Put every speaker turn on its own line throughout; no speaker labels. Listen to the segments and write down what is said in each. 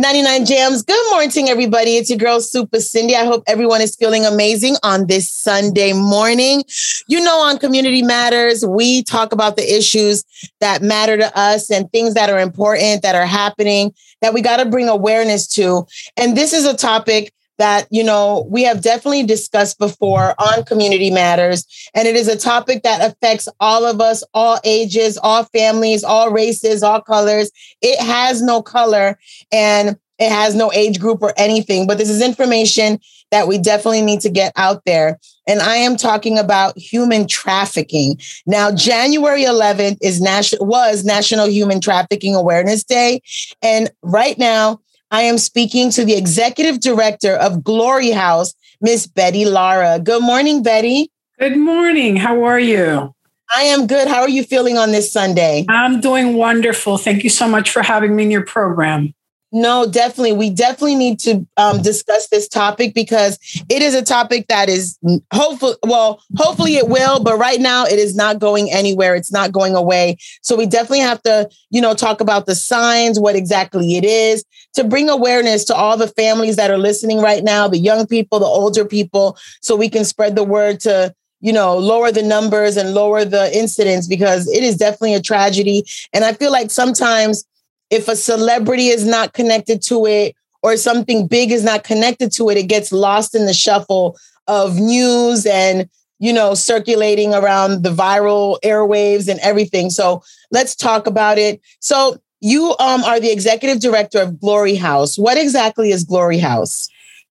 99 Jamz. Good morning, everybody. It's your girl, Super Cindy. I hope everyone is feeling amazing on this Sunday morning. You know, on Community Matters, we talk about the issues that matter to us and things that are important that are happening that we got to bring awareness to. And this is a topic that you know we have definitely discussed before on community matters. And it is a topic that affects all of us all ages all families all races all colors. It has no color and it has no age group or anything but this is information that we definitely need to get out there. And i am talking about human trafficking. Now january 11th is national was national human trafficking awareness day. And right now I am speaking to the executive director of Glory House, Miss Betty Lara. Good morning, Betty.
Good morning. How are you?
I am good. How are you feeling on this Sunday?
I'm doing wonderful. Thank you so much for having me in your program.
No, definitely. We definitely need to um, discuss this topic because it is a topic that is hopeful. Well, hopefully it will, but right now it is not going anywhere. It's not going away. So we definitely have to, you know, talk about the signs, what exactly it is, to bring awareness to all the families that are listening right now, the young people, the older people, so we can spread the word to you know, lower the numbers and lower the incidents because it is definitely a tragedy. And I feel like sometimes if a celebrity is not connected to it or something big is not connected to it, it gets lost in the shuffle of news and you know circulating around the viral airwaves and everything. So let's talk about it. So you um, are the executive director of Glory House. What exactly is Glory House?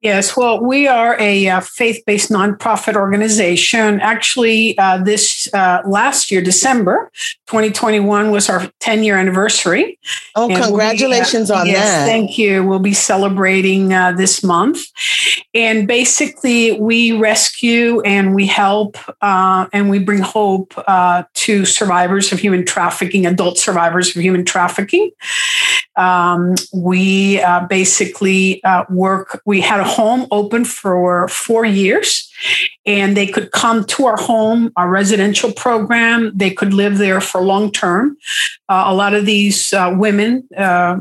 Yes, well, we are a uh, faith based nonprofit organization. Actually, uh, this uh, last year, December 2021, was our 10 year anniversary.
Oh, and congratulations we, on
yes,
that.
Thank you. We'll be celebrating uh, this month. And basically, we rescue and we help uh, and we bring hope uh, to survivors of human trafficking, adult survivors of human trafficking. Um, we basically work, we had a home open for four years and they could come to our home, our residential program. They could live there for long term. Uh, a lot of these uh, women, uh,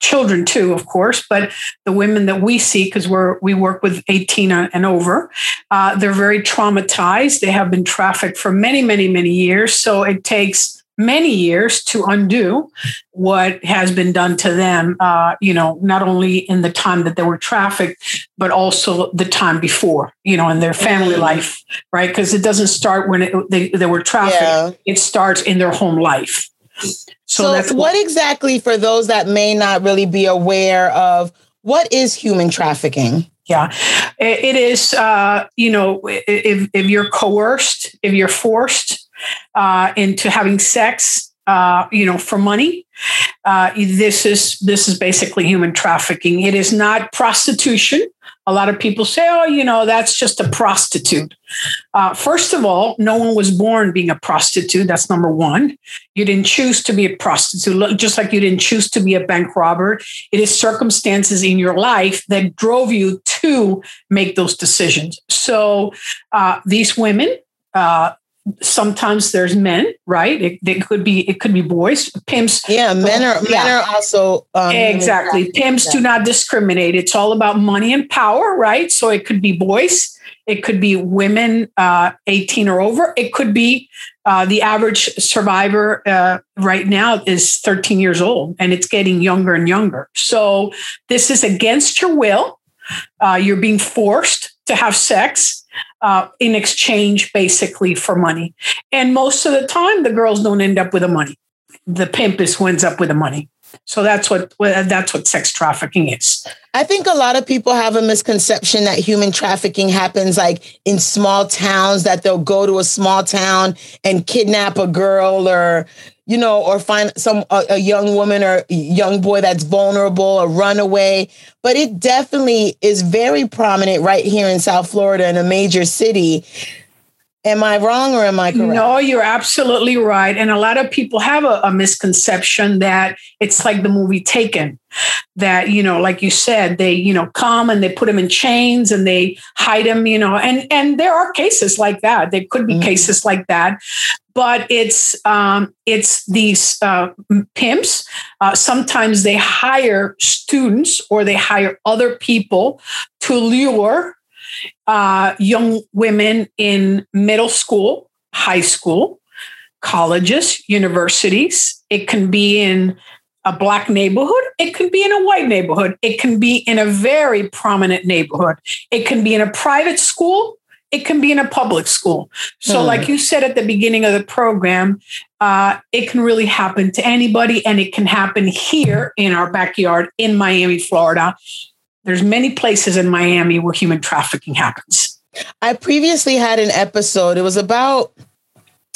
children too, of course, but the women that we see, because we're we work with 18 and over, uh, they're very traumatized. They have been trafficked for many, many, many years. So it takes many years to undo what has been done to them, uh, you know, not only in the time that they were trafficked, but also the time before, you know, in their family mm-hmm. life, right? Because it doesn't start when it, they, they were trafficked, yeah. it starts in their home life.
So, so what, what exactly, for those that may not really be aware of, what is human trafficking?
Yeah, it is. Uh, you know, if if you're coerced, if you're forced, uh, into having sex, uh, you know, for money. Uh, this is this is basically human trafficking. It is not prostitution. A lot of people say, "Oh, you know, that's just a prostitute." Uh, first of all, no one was born being a prostitute. That's number one. You didn't choose to be a prostitute, just like you didn't choose to be a bank robber. It is circumstances in your life that drove you to make those decisions. So uh, these women uh, sometimes there's men right? It, it, could be it could be boys. Pimps
yeah men are yeah. men are also
um, exactly. pimps do not discriminate. It's all about money and power right? So it could be boys it could be women uh, 18 or over. It could be uh, the average survivor uh, right now is 13 years old and it's getting younger and younger. So this is against your will. Uh, you're being forced to have sex uh, in exchange basically for money. And most of the time, the girls don't end up with the money. The pimp is who ends up with the money. So that's what that's what sex trafficking is.
I think a lot of people have a misconception that human trafficking happens like in small towns that they'll go to a small town and kidnap a girl or you know or find some a, a young woman or young boy that's vulnerable a runaway but it definitely is very prominent right here in South Florida in a major city Am I wrong or am I correct?
No, you're absolutely right. And a lot of people have a, a, misconception that it's like the movie Taken, that, you know, like you said, they, you know, come and they put them in chains and they hide them, you know, and, and there are cases like that. There could be mm-hmm. cases like that. But it's um, it's these uh, pimps. Uh, sometimes they hire students or they hire other people to lure uh, young women in middle school, high school, colleges, universities. It can be in a black neighborhood. It can be in a white neighborhood. It can be in a very prominent neighborhood. It can be in a private school. It can be in a public school. So, hmm. like you said at the beginning of the program, uh, it can really happen to anybody, and it can happen here in our backyard in Miami, Florida. There's many places in Miami where human trafficking happens.
I previously had an episode. It was about,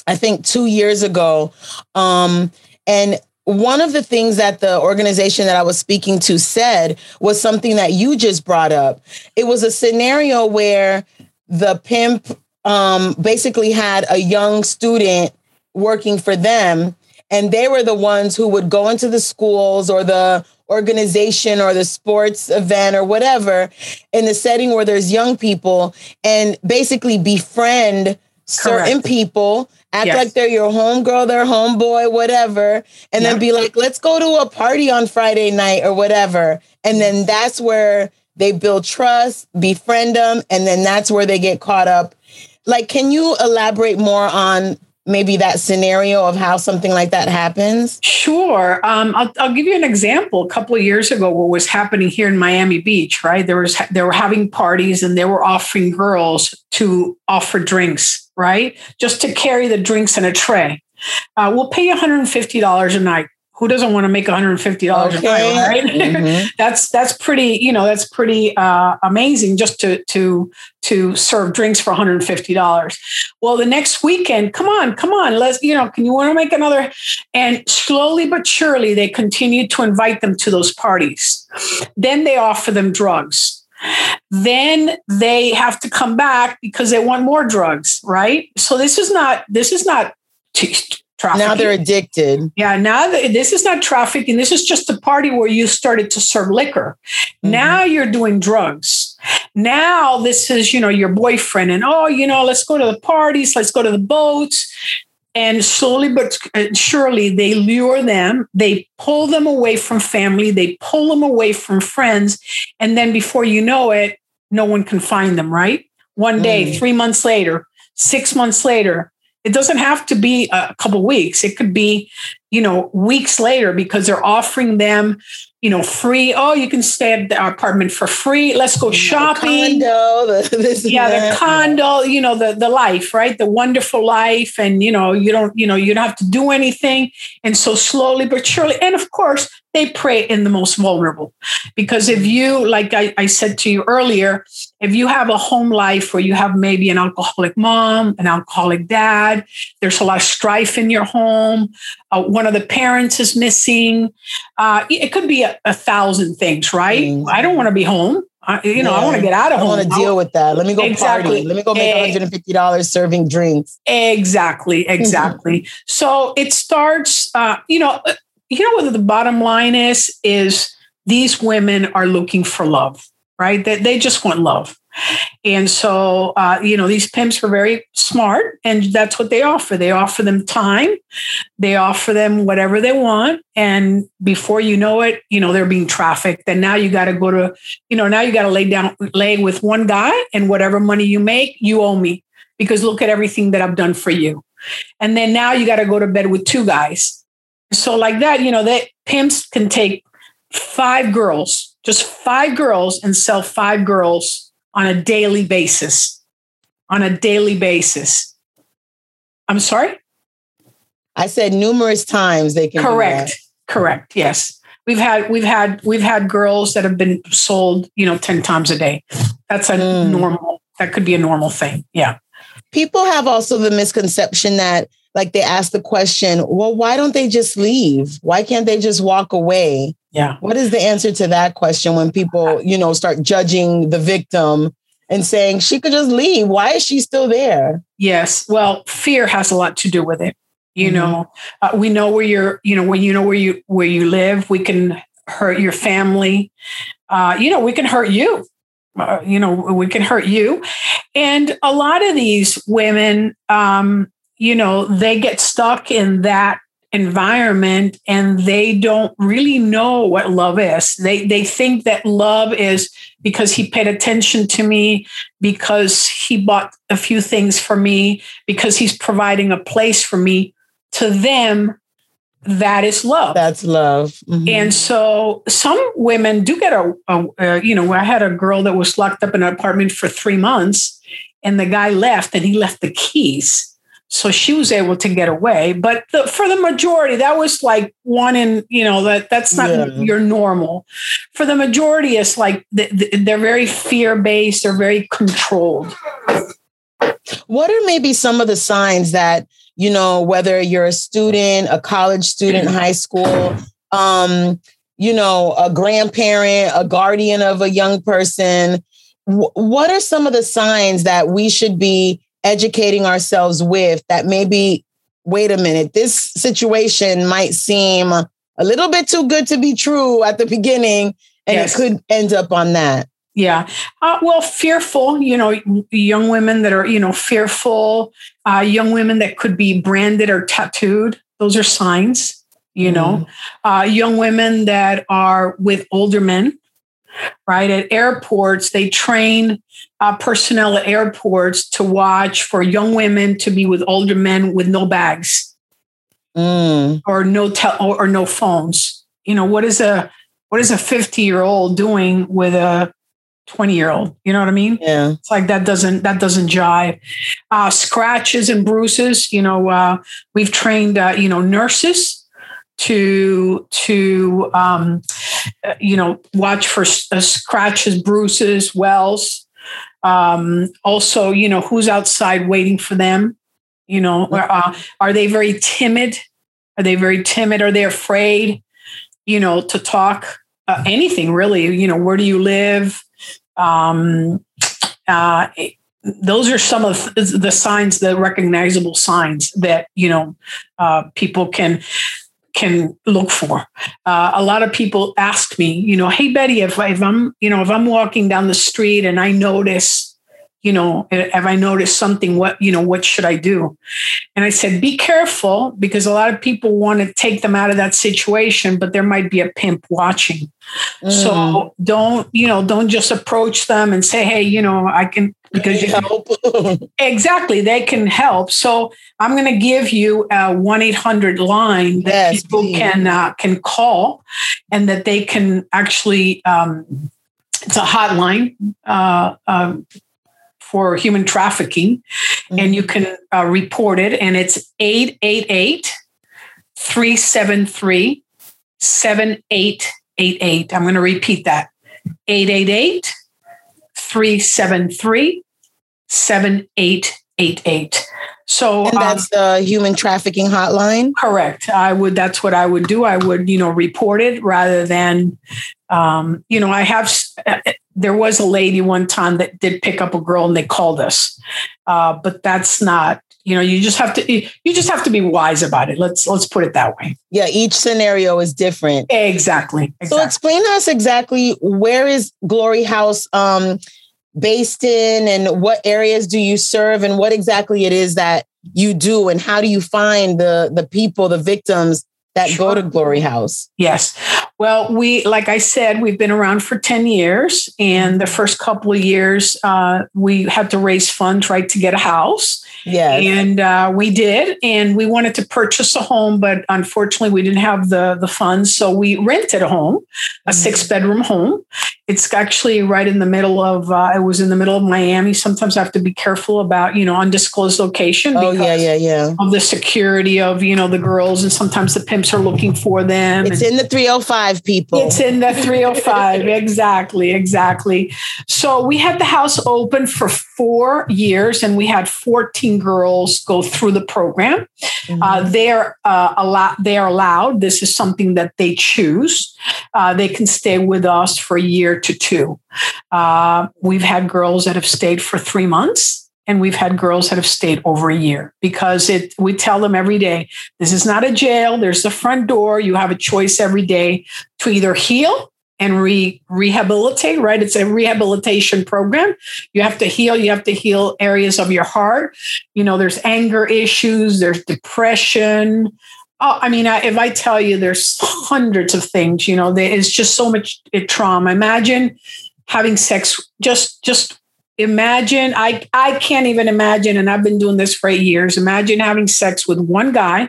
I think, two years ago. Um, and one of the things that the organization that I was speaking to said was something that you just brought up. It was a scenario where the pimp um, basically had a young student working for them, and they were the ones who would go into the schools or the organization or the sports event or whatever in the setting where there's young people and basically befriend Correct. certain people act yes. like they're your homegirl, their homeboy, whatever, and then be like, let's go to a party on Friday night or whatever. And then that's where they build trust, befriend them, and then that's where they get caught up. Like, can you elaborate more on maybe that scenario of how something like that happens?
Sure. Um, I'll, I'll, give you an example. A couple of years ago, what was happening here in Miami Beach, right? There was they were having parties and they were offering girls to offer drinks, right? Just to carry the drinks in a tray. Uh, we'll pay you $150 a night who doesn't want to make $150 okay. a night, right? Mm-hmm. that's that's pretty, you know, that's pretty uh, amazing just to to to serve drinks for $150. Well, the next weekend, come on, come on, let's, you know, can you want to make another? And slowly but surely they continue to invite them to those parties. Then they offer them drugs. Then they have to come back because they want more drugs, right? So this is not this is not
trafficking. Now they're addicted.
Yeah, now this is not trafficking. This is just a party where you started to serve liquor. Mm-hmm. Now you're doing drugs. Now this is, you know, your boyfriend and oh, you know, let's go to the parties, let's go to the boats. And slowly but uh, surely they lure them, they pull them away from family, they pull them away from friends. And then before you know it, no one can find them, right? One day, mm. three months later, six months later, it doesn't have to be a couple weeks. It could be, you know, weeks later because they're offering them, you know, free. Oh, you can stay at our apartment for free. Let's go shopping.
The condo, the,
yeah, the condo. You know, the the life, right? The wonderful life, and you know, you don't, you know, you don't have to do anything. And so slowly but surely, and of course, they prey in the most vulnerable. Because if you, like I, I, said to you earlier, if you have a home life where you have maybe an alcoholic mom, an alcoholic dad, there's a lot of strife in your home, uh, one of the parents is missing, uh, it could be a, a thousand things, right? Mm-hmm. I don't want to be home. I, you know, yeah. I want to get out of
I
home.
I want to deal with that. Let me go exactly. party. Let me go make $150 serving drinks.
Exactly, exactly. Mm-hmm. So it starts, uh, you know, you know what the bottom line is is these women are looking for love right? They, they just want love. And so uh, you know these pimps are very smart and that's what they offer. They offer them time. They offer them whatever they want. And before you know it you know they're being trafficked. And now you got to go to you know now you got to lay down lay with one guy and whatever money you make you owe me. Because look at everything that i've done for you. And then now you got to go to bed with two guys. So, like that, you know, that pimps can take five girls, just five girls, and sell five girls on a daily basis. On a daily basis. I'm sorry?
I said numerous times they can
correct. Correct. Yes. We've had we've had we've had girls that have been sold, you know, 10 times a day. That's a mm. normal, that could be a normal thing. Yeah.
People have also the misconception that like they ask the question, well, why don't they just leave? Why can't they just walk away?
Yeah.
What is the answer to that question when people, you know, start judging the victim and saying she could just leave. Why is she still there?
Yes. Well, fear has a lot to do with it. You mm-hmm. know, uh, we know where you're, you know, when you know where you where you live, we can hurt your family. Uh, you know, we can hurt you. Uh, you know, we can hurt you. And a lot of these women, um, you know, they get stuck in that environment and they don't really know what love is. They they think that love is because he paid attention to me, because he bought a few things for me, because he's providing a place for me. To them, that is love.
That's love.
Mm-hmm. And so some women do get a, a, a, you know, I had a girl that was locked up in an apartment for three months and the guy left and he left the keys. So she was able to get away. But the, for the majority, that was like one in, you know, that that's not yeah. your normal. For the majority, it's like they're very fear based, they're very controlled.
What are maybe some of the signs that, you know, whether you're a student, a college student, high school, um, you know, a grandparent, a guardian of a young person, what are some of the signs that we should be educating ourselves with that maybe, wait a minute, this situation might seem a little bit too good to be true at the beginning, and yes. it could end up on that.
Yeah. Uh, well, fearful, you know, young women that are, you know, fearful, uh, young women that could be branded or tattooed. Those are signs, you know, mm. uh, young women that are with older men right? At airports, they train uh, personnel at airports to watch for young women to be with older men with no bags mm. or no tel- or, or no phones. You know what is a what is a 50 year old doing with a 20 year old you know what i mean
yeah
it's like that doesn't that doesn't jive uh, scratches and bruises you know uh, we've trained uh, you know nurses to to um, you know watch for uh, scratches, bruises, wells. Um, also, you know who's outside waiting for them. You know, uh, are they very timid? Are they very timid? Are they afraid? You know, to talk uh, anything really. You know, where do you live? Um, uh, those are some of the signs, the recognizable signs that you know uh, people can can look for. Uh, a lot of people ask me, you know, hey Betty, if, if I'm, you know, if I'm walking down the street and I notice you know, have I noticed something? What, you know, what should I do? And I said, be careful because a lot of people want to take them out of that situation, but there might be a pimp watching. Mm. So don't, you know, don't just approach them and say, hey, you know, I can, because you help. exactly, they can help. So I'm going to give you a one eight hundred line that yes, people please. can uh, can call, and that they can actually. Um, it's a hotline. Uh, um, for human trafficking, mm-hmm. and you can uh, report it. And it's 888 373 7888. I'm going to repeat that 888 373 7888. So
and that's um, the human trafficking hotline.
Correct. I would. That's what I would do. I would, you know, report it rather than, um, you know, I have. There was a lady one time that did pick up a girl and they called us, uh, but that's not. You know, you just have to. You just have to be wise about it. Let's let's put it that way.
Yeah, each scenario is different.
Exactly. exactly.
So explain to us exactly where is Glory House. Um, based in and what areas do you serve and what exactly it is that you do and how do you find the the people the victims that sure. go to glory house
yes well we like i said we've been around for 10 years and the first couple of years uh, we had to raise funds right to get a house
yeah.
And uh, we did. And we wanted to purchase a home, but unfortunately, we didn't have the, the funds. So we rented a home, a mm-hmm. six bedroom home. It's actually right in the middle of, uh, it was in the middle of Miami. Sometimes I have to be careful about, you know, undisclosed location.
Oh, yeah, yeah, yeah.
Of the security of, you know, the girls. And sometimes the pimps are looking for them.
It's in the 305, people.
It's in the 305. exactly, exactly. So we had the house open for four years and we had 14 girls go through the program. Mm-hmm. Uh, they're uh, allowed. They are allowed. This is something that they choose. Uh, they can stay with us for a year, to two. Uh, we've had girls that have stayed for three months and we've had girls that have stayed over a year because it we tell them every day this is not a jail there's the front door you have a choice every day to either heal and re- rehabilitate right it's a rehabilitation program you have to heal you have to heal areas of your heart you know there's anger issues there's depression Oh, I mean, if I tell you there's hundreds of things, you know, there is just so much trauma. Imagine having sex just just imagine I I can't even imagine and I've been doing this for 8 years. Imagine having sex with one guy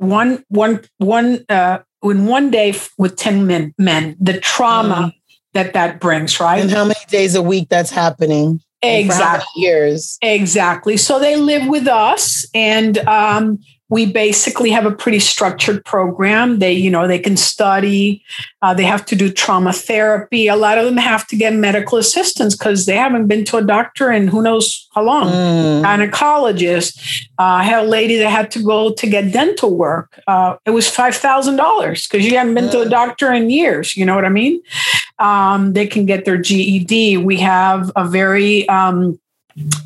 one one one uh in one day with 10 men men the trauma mm. that that brings right?
And how many days a week that's happening?
Exactly
years?
exactly. So they live with us and um we basically have a pretty structured program they you know they can study uh, they have to do trauma therapy a lot of them have to get medical assistance because they haven't been to a doctor in who knows how long mm. gynecologist uh, i had a lady that had to go to get dental work uh, it was $5000 because you haven't been mm. to a mm. doctor in years you know what i mean um, they can get their ged we have a very um,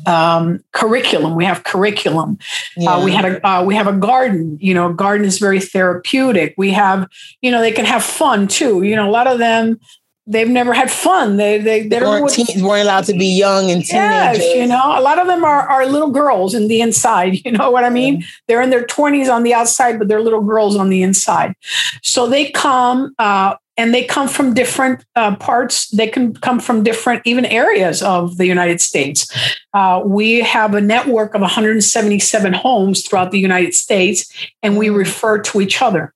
um, curriculum. We have curriculum. Yeah. Uh, we had a uh, we have a garden. You know, garden is very therapeutic. We have you know they can have fun too. You know, a lot of them they've never had fun. They they, they
weren't, teen, weren't allowed to be young and teenagers.
Yes, you know, a lot of them are are little girls in the inside. You know what I mean? Yeah. They're in their twenties on the outside, but they're little girls on the inside. So they come. Uh, and they come from different uh, parts. They can come from different, even areas of the United States. Uh, we have a network of 177 homes throughout the United States, and we refer to each other.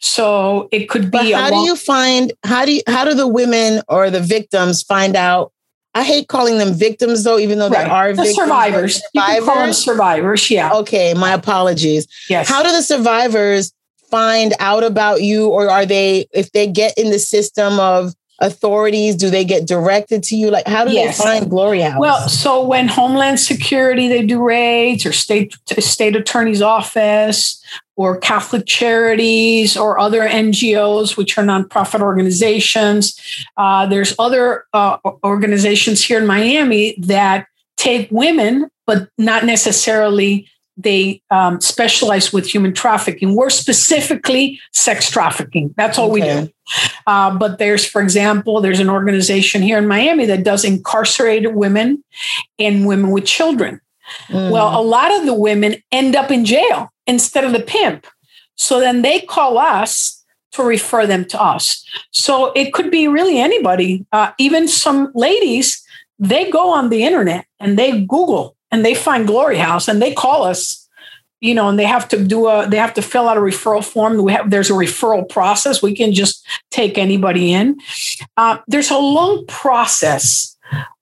So it could be.
But how long- do you find? How do you, how do the women or the victims find out? I hate calling them victims though, even though right. they are
the
victims,
survivors. survivors. survivors. Yeah.
Okay, my apologies.
Yes.
How do the survivors find out about you or are they if they get in the system of authorities do they get directed to you like how do yes. they find glory house
well so when homeland security they do raids or state state attorney's office or catholic charities or other ngos which are nonprofit organizations uh, there's other uh, organizations here in miami that take women but not necessarily they um, specialize with human trafficking. We're specifically sex trafficking. That's all okay. we do. Uh, but there's, for example, there's an organization here in Miami that does incarcerated women and women with children. Mm. Well, a lot of the women end up in jail instead of the pimp. So then they call us to refer them to us. So it could be really anybody, uh, even some ladies, they go on the internet and they Google and they find Glory House and they call us you know, and they have to do a, they have to fill out a referral form. We have, there's a referral process. We can just take anybody in. Uh, there's a long process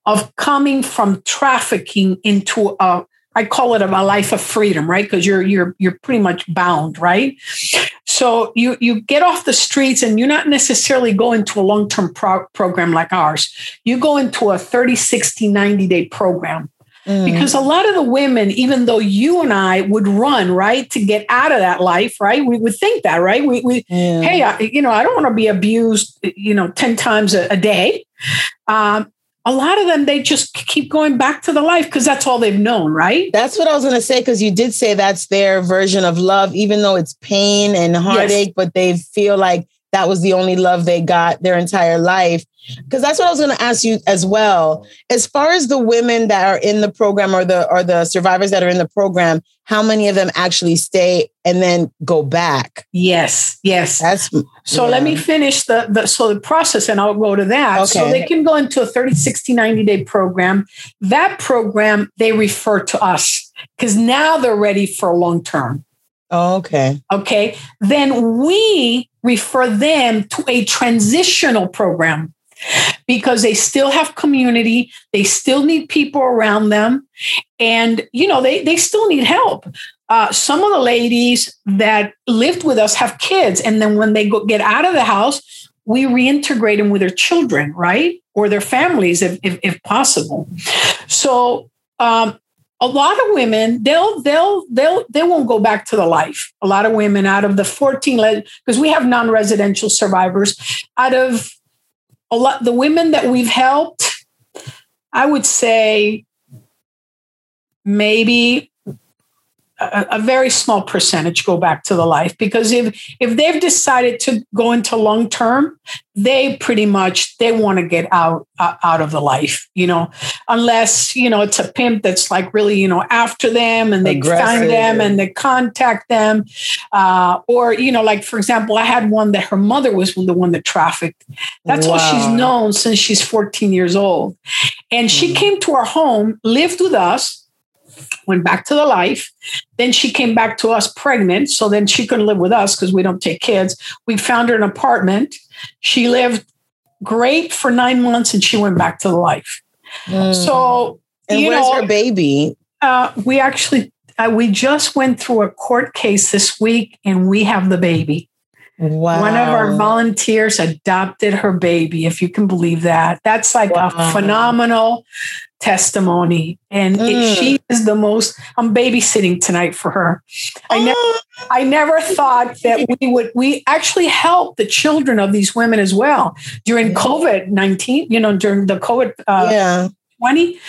of coming from trafficking into a, I call it a, life of freedom, right? Because you're you're you're pretty much bound, right? So you you get off the streets and you're not necessarily going to a long-term pro- program like ours. You go into a 30, 60, 90 day program Mm. Because a lot of the women, even though you and I would run, right, to get out of that life, right? We would think that, right? We, we hey, I, you know, I don't want to be abused, you know, 10 times a, a day. Um, a lot of them, they just keep going back to the life because that's all they've known, right?
That's what I was going to say. Because you did say that's their version of love, even though it's pain and heartache, yes. but they feel like that was the only love they got their entire life. Because that's what I was going to ask you as well. As far as the women that are in the program or the or the survivors that are in the program, how many of them actually stay and then go back?
Yes, yes.
That's
so yeah. let me finish the, the so the process and I'll go to that. Okay. So they can go into a 30, 60, 90 day program. That program they refer to us because now they're ready for long term.
Oh, okay.
Okay. Then we refer them to a transitional program because they still have community they still need people around them and you know they, they still need help. Uh, some of the ladies that lived with us have kids and then when they go, get out of the house we reintegrate them with their children right? Or their families if, if, if possible. So um, a lot of women they'll they'll they'll they won't go back to the life. A lot of women out of the 14 because we have non-residential survivors. Out of a lot the women that we've helped, I would say maybe a, a, very small percentage go back to the life because if if they've decided to go into long term they pretty much they want to get out uh, out of the life you know unless you know it's a pimp that's like really you know after them and they Aggressive. find them and they contact them uh, or you know like for example i had one that her mother was the one that trafficked that's wow. what she's known since she's 14 years old and she mm-hmm. came to our home lived with us went back to the life. Then she came back to us pregnant. So then she couldn't live with us because we don't take kids. We found her an apartment. She lived great for nine months and she went back to the life. Mm. So,
and where's know, her baby?
Uh, we actually, uh, we just went through a court case this week and we have the baby. Wow. One of our volunteers adopted her baby, if you can believe that. That's like wow. a phenomenal testimony. And mm. it, she is the most, I'm babysitting tonight for her. I never, oh. I never thought that we would, we actually help the children of these women as well during COVID 19, you know, during the COVID uh, yeah. 20,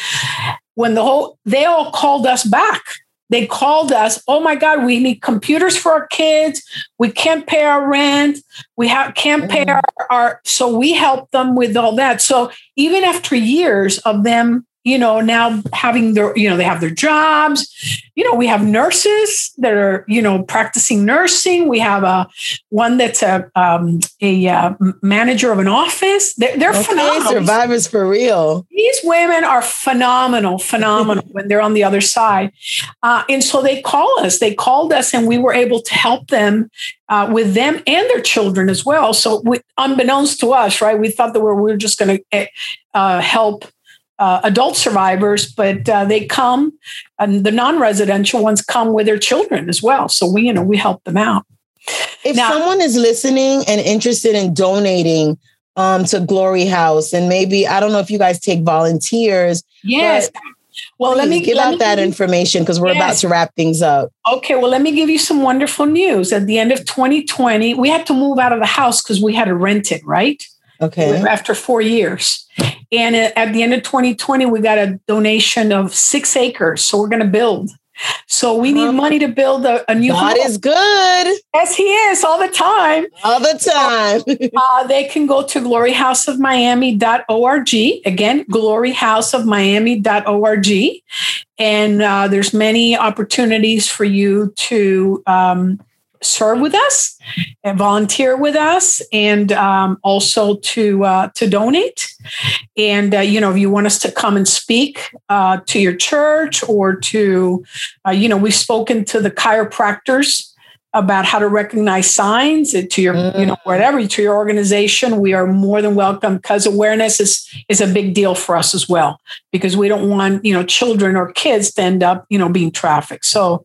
when the whole, they all called us back they called us, oh my God, we need computers for our kids. We can't pay our rent. We have, can't pay mm. our, our, so we help them with all that. So even after years of them you know, now having their, you know, they have their jobs. You know, we have nurses that are, you know, practicing nursing. We have a one that's a um, a uh, manager of an office. They're, they're okay, phenomenal.
Survivors for real.
These women are phenomenal, phenomenal when they're on the other side. Uh, and so they call us. They called us, and we were able to help them uh, with them and their children as well. So, we, unbeknownst to us, right, we thought that we were, we were just going to eh, uh, help uh, adult survivors, but uh, they come, and the non-residential ones come with their children as well. So we, you know, we help them out.
If now, someone is listening and interested in donating um, to Glory House, and maybe I don't know if you guys take volunteers.
Yes.
Well, let me give let out me, that information because we're yes. about to wrap things up.
Okay, well, let me give you some wonderful news. At the end of 2020, we had to move out of the house because we had to rent it, right?
Okay.
After four years. And at the end of 2020, we got a donation of six acres. So we're going to build. So we need money to build a, a new
God home. is good.
Yes, he is all the time.
All the time.
uh, they can go to gloryhouseofmiami.org. Again, gloryhouseofmiami.org. And uh, there's many opportunities for you to um, serve with us and volunteer with us and um, also to uh, to donate. And uh, you know if you want us to come and speak uh, to your church or to uh, you know we've spoken to the chiropractors about how to recognize signs to your mm. you know mm. whatever to your organization. We are more than welcome because awareness is is a big deal for us as well because we don't want you know children or kids to end up you know being trafficked. So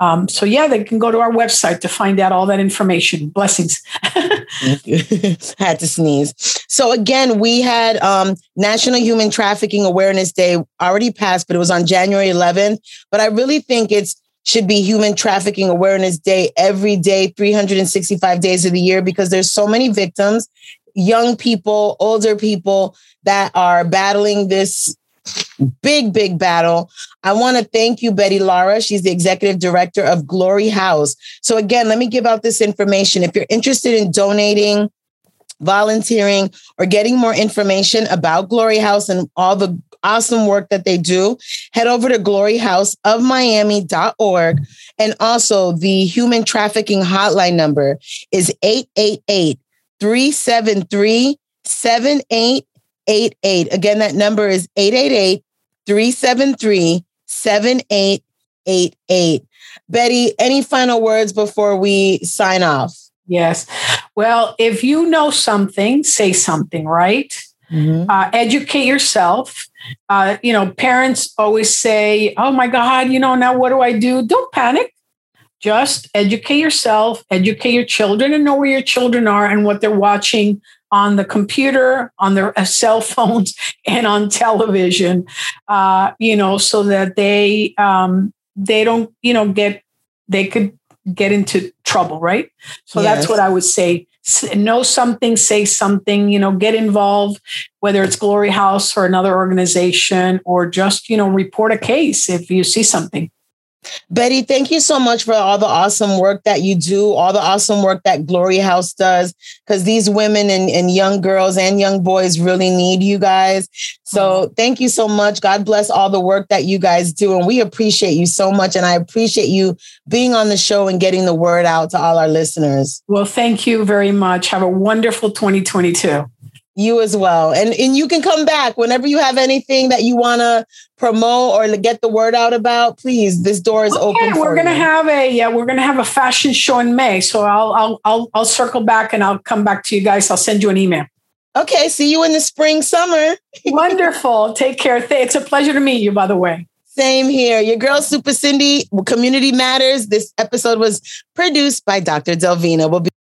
um, so yeah they can go to our website to find out all that information. Blessings.
Had to sneeze. So again we had um, national human trafficking awareness day already passed but it was on january 11th but i really think it's should be Human Trafficking Awareness Day every day, 365 days of the year, because there's so many victims, young people, older people that are battling this big, big battle. I want to thank you, Betty Lara. She's the executive director of Glory House. So, again, let me give out this information. If you're interested in donating, volunteering, or getting more information about Glory House and all the awesome work that they do, head over to gloryhouseofmiami.org. And also, the human trafficking hotline number is 888 373 7888. Again, that number is 888 373 7888. Betty, any final words before we sign off?
Yes. Well, if you know something, say something, right? Mm-hmm. Uh, educate yourself. Uh, you know, parents always say, "Oh my God, you know, now what do I do?" Don't panic. Just educate yourself, educate your children, and know where your children are and what they're watching on the computer, on their uh, cell phones, and on television. Uh, you know, so that they um, they don't, you know, get they could get into trouble, right? So yes. that's what I would say know something, say something, you know, get involved, whether it's Glory House or another organization, or just, you know, report a case if you see something.
Betty, thank you so much for all the awesome work that you do, all the awesome work that Glory House does, because these women and, and young girls and young boys really need you guys. So mm-hmm. thank you so much. God bless all the work that you guys do. And we appreciate you so much. And I appreciate you being on the show and getting the word out to all our listeners.
Well, thank you very much. Have a wonderful 2022.
You as well. And and you can come back whenever you have anything that you want to promote or get the word out about. Please, this door is open. okay,
open. we're going to have a yeah, we're to have a fashion show in May. So I'll I'll I'll I'll circle back and I'll come back to you guys. I'll send you an email.
Okay, see you in the spring summer.
Wonderful. Take care. It's a pleasure to meet you by the way.
Same here. Your girl Super Cindy, Community Matters. This episode was produced by Dr. Delvina. We'll be